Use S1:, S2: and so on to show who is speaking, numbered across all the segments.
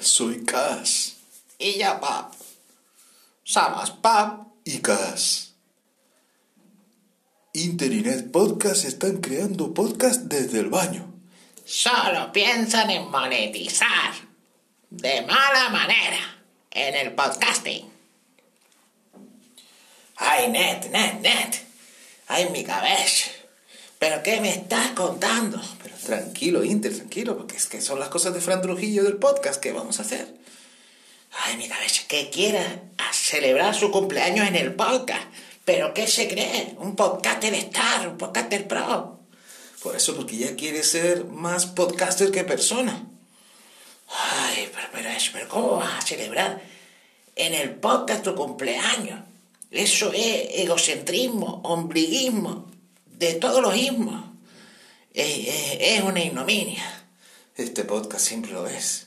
S1: soy Cas.
S2: Y yo, Pop. Somos Pop.
S1: Y Cas. Internet Podcast están creando podcast desde el baño.
S2: Solo piensan en monetizar. De mala manera. En el podcasting. Ay, net, net, net. Ay, mi cabeza. ¿Pero qué me estás contando?
S1: Pero tranquilo, Inter, tranquilo, porque es que son las cosas de Fran Trujillo del podcast que vamos a hacer.
S2: Ay, mi cabeza, que quiera a celebrar su cumpleaños en el podcast. ¿Pero qué se cree? Un podcaster star, un podcaster pro.
S1: Por eso, porque ya quiere ser más podcaster que persona.
S2: Ay, pero, pero, eso, pero ¿cómo vas a celebrar en el podcast tu cumpleaños? Eso es egocentrismo, ombliguismo, de todos los ismos. Es, una ignominia.
S1: Este podcast siempre lo es.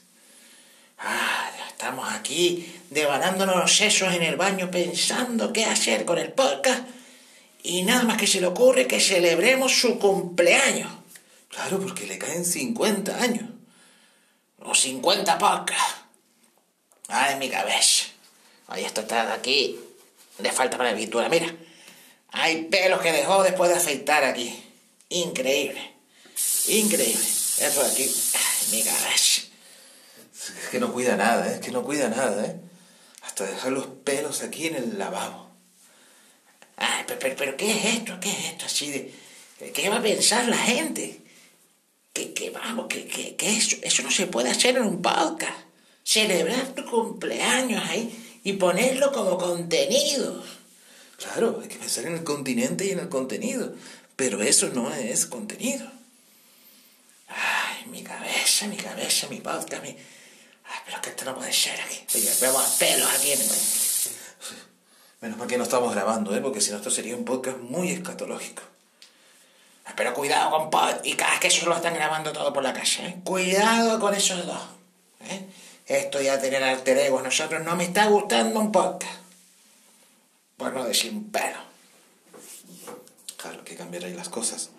S2: Ah, estamos aquí devanándonos los sesos en el baño pensando qué hacer con el podcast y nada más que se le ocurre que celebremos su cumpleaños
S1: Claro, porque le caen 50 años.
S2: o 50 podcasts. Ay, mi cabeza. Esto está de aquí. Le falta para la pintura. Mira, hay pelos que dejó después de afeitar aquí. Increíble. Increíble. Esto de aquí. Ay, mi.
S1: Es que no cuida nada, ¿eh? es que no cuida nada, ¿eh? Hasta dejar los pelos aquí en el lavabo.
S2: Ay, pero, pero, pero, ¿qué es esto? ¿Qué es esto así de... ¿Qué va a pensar la gente? Que, que vamos, que, que eso, eso no se puede hacer en un podcast. Celebrar tu cumpleaños ahí y ponerlo como contenido.
S1: Claro, hay que pensar en el continente y en el contenido. Pero eso no es contenido.
S2: Ay, mi cabeza, mi cabeza, mi podcast, mi... Ay, pero es que esto no puede ser aquí. Oye, vemos pelos aquí.
S1: Menos mal que no estamos grabando, ¿eh? Porque si no esto sería un podcast muy escatológico.
S2: Pero cuidado con pod y cada que eso lo están grabando todo por la calle, ¿eh? Cuidado con esos dos. ¿eh? Esto ya tener alter nosotros no me está gustando un podcast. Por no decir un pelo.
S1: Claro, que cambiar ahí las cosas.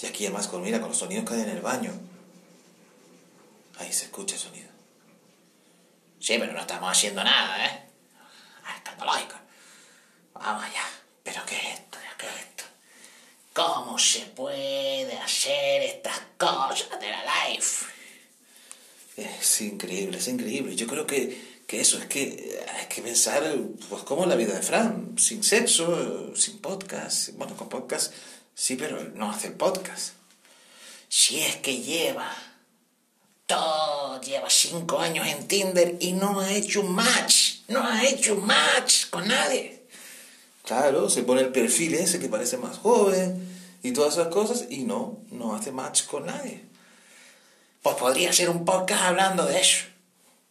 S1: Y aquí además, con, mira, con los sonidos que hay en el baño. Ahí se escucha el sonido.
S2: Sí, pero no estamos haciendo nada, ¿eh? Ah, escandalógico. Vamos allá. ¿Pero qué es esto? ¿Qué es esto? ¿Cómo se puede hacer estas cosas de la life?
S1: Es increíble, es increíble. Yo creo que, que eso es que hay que pensar, pues, como la vida de Fran, sin sexo, sin podcast. Bueno, con podcast sí, pero no hace el podcast.
S2: Si es que lleva todo, lleva cinco años en Tinder y no ha hecho un match, no ha hecho un match con nadie.
S1: Claro, se pone el perfil ese que parece más joven y todas esas cosas y no, no hace match con nadie.
S2: Pues podría ser un podcast hablando de eso.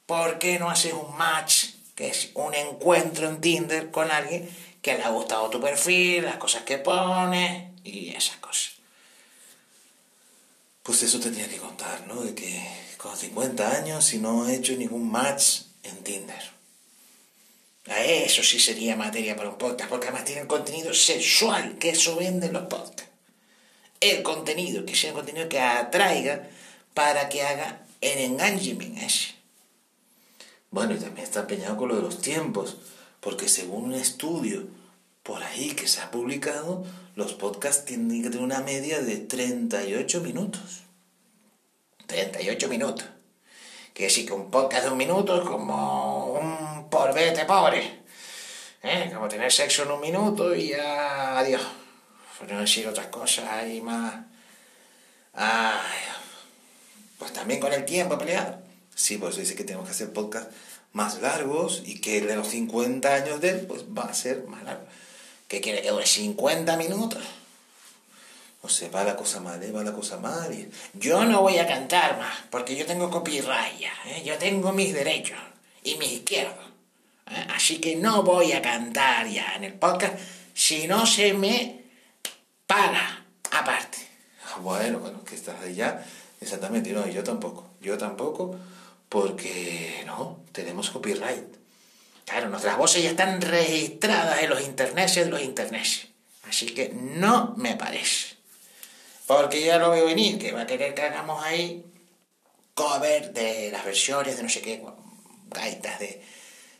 S2: ¿Por qué no haces un match, que es un encuentro en Tinder con alguien que le ha gustado tu perfil, las cosas que pones y esas cosas?
S1: Pues eso tenía que contar, ¿no? De que con 50 años y no ha hecho ningún match en Tinder.
S2: A Eso sí sería materia para un podcast, porque además tienen contenido sexual, que eso venden los podcasts. El contenido, que sea un contenido que atraiga para que haga el engagement ese.
S1: Bueno, y también está empeñado con lo de los tiempos, porque según un estudio por ahí que se ha publicado, los podcasts tienen que tener una media de 38 minutos.
S2: 38 minutos. Quiere decir que un podcast de un minuto es como un porbete pobre. ¿Eh? Como tener sexo en un minuto y ya adiós. Por decir otras cosas ahí más... Ay, pues también con el tiempo peleado.
S1: Sí, pues dice que tenemos que hacer podcasts más largos y que de los 50 años de él pues va a ser más largo.
S2: ¿Qué quiere que dure 50 minutos?
S1: No sé, va la cosa mal, ¿eh? Va la cosa mal y...
S2: Yo no voy a cantar más, porque yo tengo copyright ¿eh? Yo tengo mis derechos y mis izquierdos. ¿eh? Así que no voy a cantar ya en el podcast si no se me paga aparte.
S1: Ah, Bueno, bueno, que estás ahí ya. Exactamente, no, yo tampoco. Yo tampoco, porque no, tenemos copyright.
S2: Claro, nuestras voces ya están registradas en los internets de los internets. Así que no me parece. Porque ya lo veo venir, que va a querer que hagamos ahí cover de las versiones de no sé qué, gaitas de,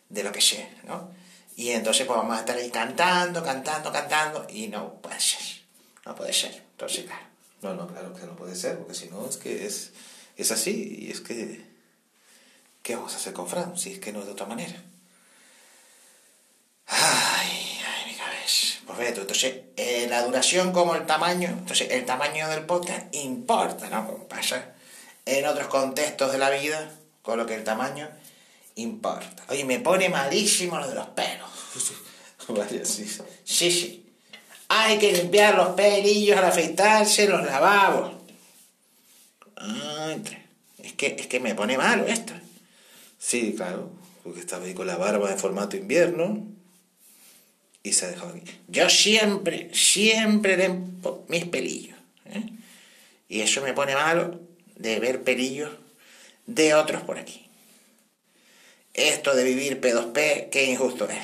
S2: de lo que sea, ¿no? Y entonces pues vamos a estar ahí cantando, cantando, cantando, y no puede ser, no puede ser. Entonces, claro.
S1: No, no, claro que no puede ser, porque si no es que es, es así, y es que... ¿Qué vamos a hacer con Fran si es que no es de otra manera?
S2: Ay, ay, mi cabeza. Pues ve entonces, eh, la duración como el tamaño, entonces el tamaño del podcast importa, ¿no? Como pasa en otros contextos de la vida, con lo que el tamaño importa. Oye, me pone malísimo lo de los pelos.
S1: Vaya, sí.
S2: Sí, sí. Hay que limpiar los pelillos al afeitarse los lavabos. Es que, es que me pone malo esto.
S1: Sí, claro, porque estaba ahí con la barba en formato invierno y se ha dejado aquí.
S2: Yo siempre, siempre limpo mis pelillos. ¿eh? Y eso me pone malo de ver pelillos de otros por aquí. Esto de vivir P2P, qué injusto es.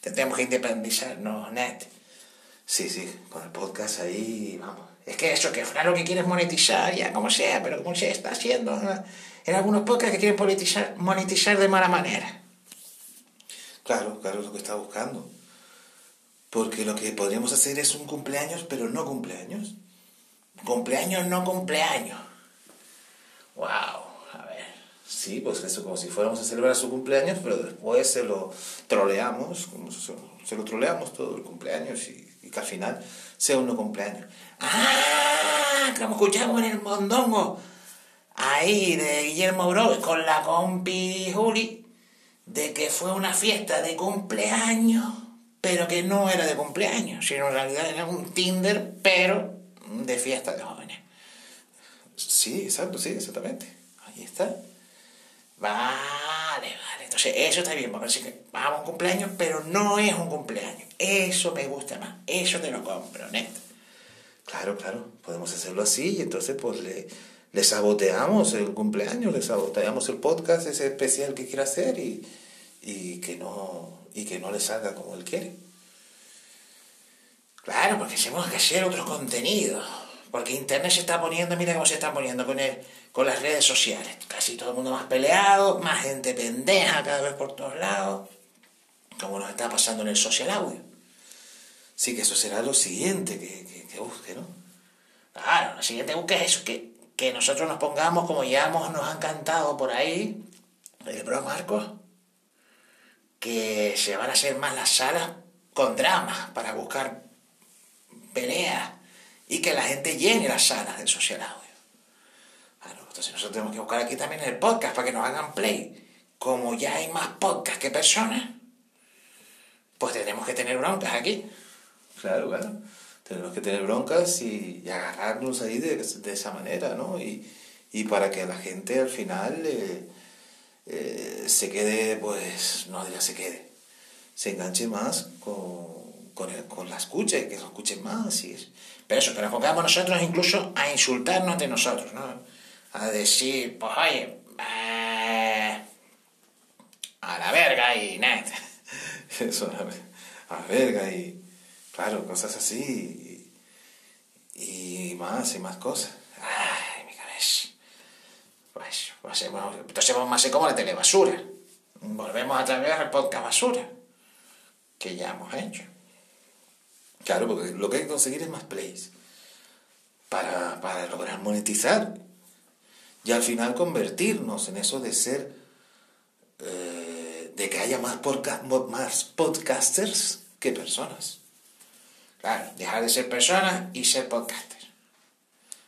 S2: Tendremos que independizarnos, net.
S1: Sí, sí, con el podcast ahí, vamos.
S2: Es que eso, que Fran lo que quiere es monetizar, ya como sea, pero como se está haciendo en algunos podcasts que quieren monetizar, monetizar de mala manera.
S1: Claro, claro, es lo que está buscando. Porque lo que podríamos hacer es un cumpleaños, pero no cumpleaños.
S2: Cumpleaños, no cumpleaños. Wow, a ver.
S1: Sí, pues eso, como si fuéramos a celebrar su cumpleaños, pero después se lo troleamos, como se, se lo troleamos todo el cumpleaños y, y, que al final sea un no cumpleaños.
S2: ¡Ah! Como escuchamos en el mondongo ahí de Guillermo Bro con la compi Juli de que fue una fiesta de cumpleaños, pero que no era de cumpleaños, sino en realidad era un Tinder, pero de fiesta de jóvenes.
S1: Sí, exacto, sí, exactamente. Ahí está.
S2: Vale, vale. Entonces, eso está bien, decir que vamos a un cumpleaños, pero no es un cumpleaños. Eso me gusta más. Eso te lo compro, neto.
S1: Claro, claro. Podemos hacerlo así y entonces, pues, le, le saboteamos el cumpleaños, le saboteamos el podcast, ese especial que quiere hacer y, y, que no, y que no le salga como él quiere.
S2: Claro, porque tenemos que hacer otro contenido. Porque Internet se está poniendo, mira cómo se está poniendo con, el, con las redes sociales. Casi todo el mundo más peleado, más gente pendeja cada vez por todos lados. Como nos está pasando en el social audio.
S1: Sí, que eso será lo siguiente que, que, que busque, ¿no?
S2: Claro, lo siguiente que busque es eso, que, que nosotros nos pongamos, como ya nos han cantado por ahí, el bro Marcos, que se van a hacer más las salas con dramas para buscar peleas y que la gente llene las salas del social audio. Claro, entonces nosotros tenemos que buscar aquí también el podcast para que nos hagan play. Como ya hay más podcasts que personas, pues tenemos que tener broncas aquí.
S1: Claro, claro. Tenemos que tener broncas y, agarrarnos ahí de, de, esa manera, ¿no? Y, y para que la gente al final eh, eh, se quede, pues, no diría se quede, se enganche más con, con, el, con la escucha y que lo escuchen más. Y,
S2: pero eso, que nos pongamos nosotros incluso a insultarnos de nosotros, ¿no? A decir, pues oye, eh, a la verga y nada.
S1: Eso, a la verga y, claro, cosas así y, más y más cosas.
S2: Ay, mi cabeza. Pues, entonces vamos a hacer como la telebasura. Volvemos a través del podcast basura que ya hemos hecho.
S1: Claro, porque lo que hay que conseguir es más plays para, para lograr monetizar y al final convertirnos en eso de ser, eh, de que haya más, podcast, más podcasters que personas.
S2: Claro, dejar de ser personas y ser podcasters.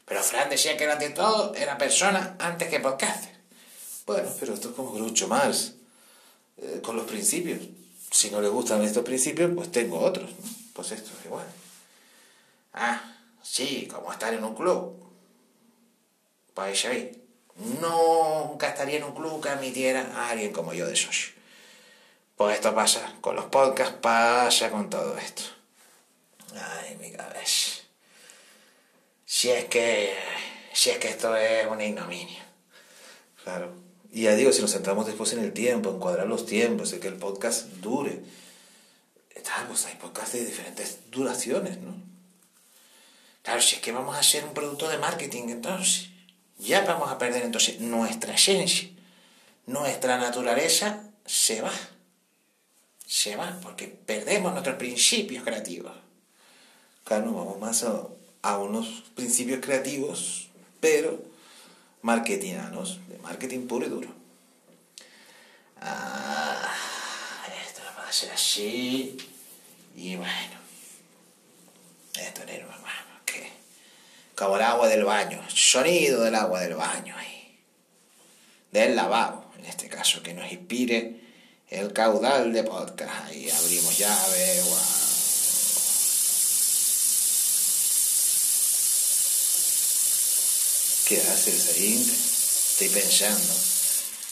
S2: Pero Fran decía que ante todo era persona antes que podcaster.
S1: Bueno, pero esto es como Groucho Marx, eh, con los principios. Si no le gustan estos principios, pues tengo otros. ¿no? Pues esto es igual.
S2: Ah, sí, como estar en un club. Pues ahí. Nunca estaría en un club que admitiera a alguien como yo de socio. Pues esto pasa con los podcasts, pasa con todo esto. Ay, mi cabeza. Si es que. Si es que esto es una ignominia.
S1: Claro. Y ya digo, si nos centramos después en el tiempo, en cuadrar los tiempos, en que el podcast dure. Tal, pues hay podcasts de diferentes duraciones, ¿no?
S2: Claro, si es que vamos a hacer un producto de marketing, entonces. ya vamos a perder entonces nuestra esencia, nuestra naturaleza se va, se va, porque perdemos nuestros principios creativos.
S1: Claro, vamos más a, a unos principios creativos, pero marketinganos, de marketing puro y duro.
S2: Ah, esto va a ser así, y bueno, esto es hermano, que como el agua del baño, sonido del agua del baño del lavabo, en este caso, que nos inspire el caudal de podcast. Ahí abrimos llave, wow.
S1: ¿Qué haces ahí?
S2: Estoy pensando,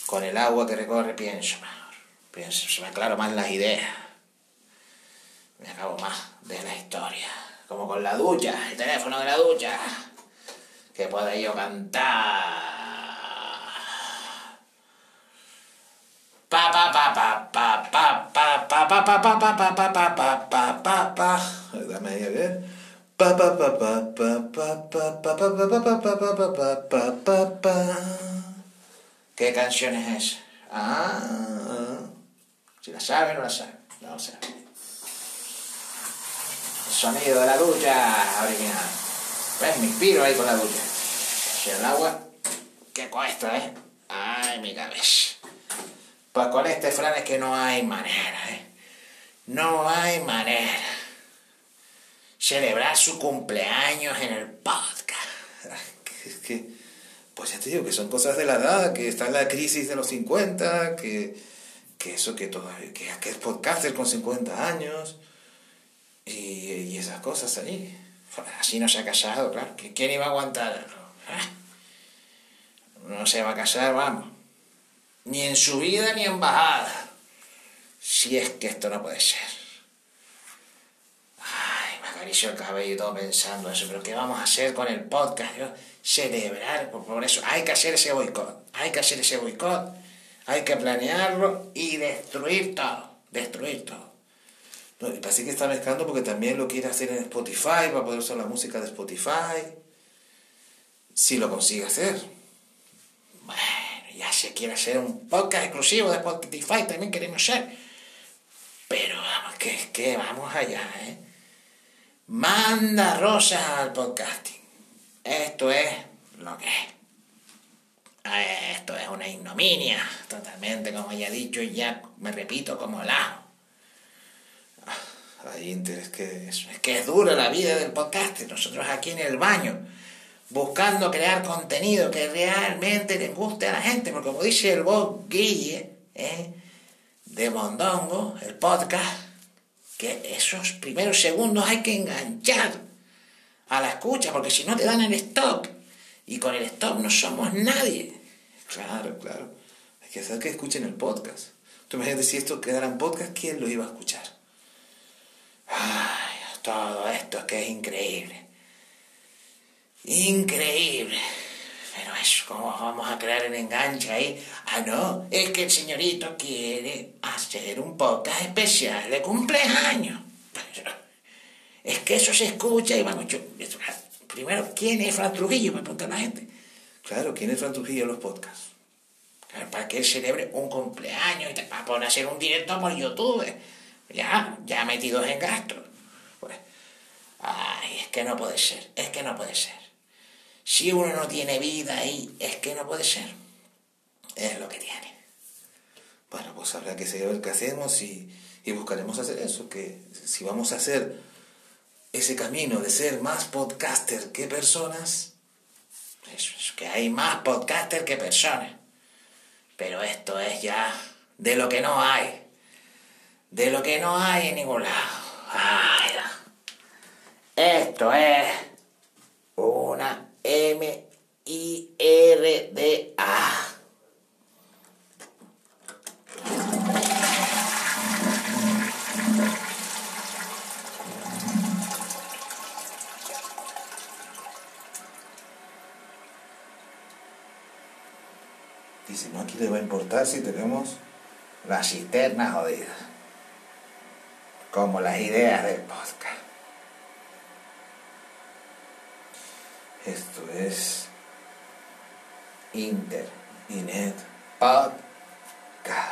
S2: con el agua que recorre pienso mejor, pienso, se me aclaro más las ideas, me acabo más de la historia, como con la ducha, el teléfono de la ducha, que pueda yo cantar. Pa pa pa pa pa pa pa pa pa pa pa pa pa pa pa pa pa pa ¿Qué canción es esa? Ah, si la saben o no la saben, no la saben. El sonido de la ducha original. ¿Ves? Me inspiro ahí con la ducha. Si el agua, ¿qué cuesta, eh? Ay, mi cabeza. Pues con este flan es que no hay manera, eh. No hay manera. Celebrar su cumpleaños en el podcast.
S1: Es que, pues ya te digo que son cosas de la edad, que está la crisis de los 50, que, que eso que todavía, que, es podcaster con 50 años, y, y esas cosas ahí.
S2: Así no se ha casado, claro. ¿Qui- ¿Quién iba a aguantar? ¿Eh? No se va a casar, vamos. Ni en subida ni en bajada. Si es que esto no puede ser. Acaricio el cabello y todo pensando eso. Pero ¿qué vamos a hacer con el podcast? Yo, celebrar, por, eso hay que hacer ese boicot. Hay que hacer ese boicot. Hay que planearlo y destruir todo. Destruir todo.
S1: No, parece que está mezclando porque también lo quiere hacer en Spotify, va a poder usar la música de Spotify, si lo consigue hacer.
S2: Bueno, ya se quiere hacer un podcast exclusivo de Spotify, también queremos ser. Pero vamos, que, que vamos allá, ¿eh? Manda rosas al podcasting. Esto es lo que es. Esto es una ignominia, totalmente, como ya he dicho, ya me repito como la.
S1: Hay interés que es...
S2: Es que es dura la vida del podcast. Nosotros aquí en el baño, buscando crear contenido que realmente les guste a la gente, porque como dice el Bob Guille, ¿eh? de Mondongo, el podcast, que esos primeros segundos hay que enganchar a la escucha, porque si no te dan el stop, y con el stop no somos nadie.
S1: Claro, claro. Hay que hacer que escuchen el podcast. Tú imagínate si esto quedara en podcast, ¿quién lo iba a escuchar?
S2: Ay, todo esto es que es increíble. Increíble. Pero eso, ¿cómo vamos a crear el enganche ahí? Ah, no, es que el señorito quiere hacer un podcast especial de cumpleaños. Pero es que eso se escucha y vamos, yo, primero, ¿quién es Fran Trujillo? Me pregunta la gente.
S1: Claro, ¿quién es Fran Trujillo en los podcasts?
S2: Claro, Para que él celebre un cumpleaños y te va a poner a hacer un directo por YouTube. Ya, ya metidos en gastos. Pues, ay, es que no puede ser, es que no puede ser. Si uno no tiene vida ahí, es que no puede ser. Es lo que tiene.
S1: Bueno, pues habrá que saber qué hacemos y, y buscaremos hacer eso, que si vamos a hacer ese camino de ser más podcaster que personas,
S2: Eso es que hay más podcasters que personas. Pero esto es ya de lo que no hay. De lo que no hay en ningún lado. Ay, esto es M-I-R-D-A.
S1: dice, no, aquí le va a importar si tenemos
S2: La cisterna jodida. Como las ideas del podcast.
S1: Esto es
S2: Internet
S3: Podcast.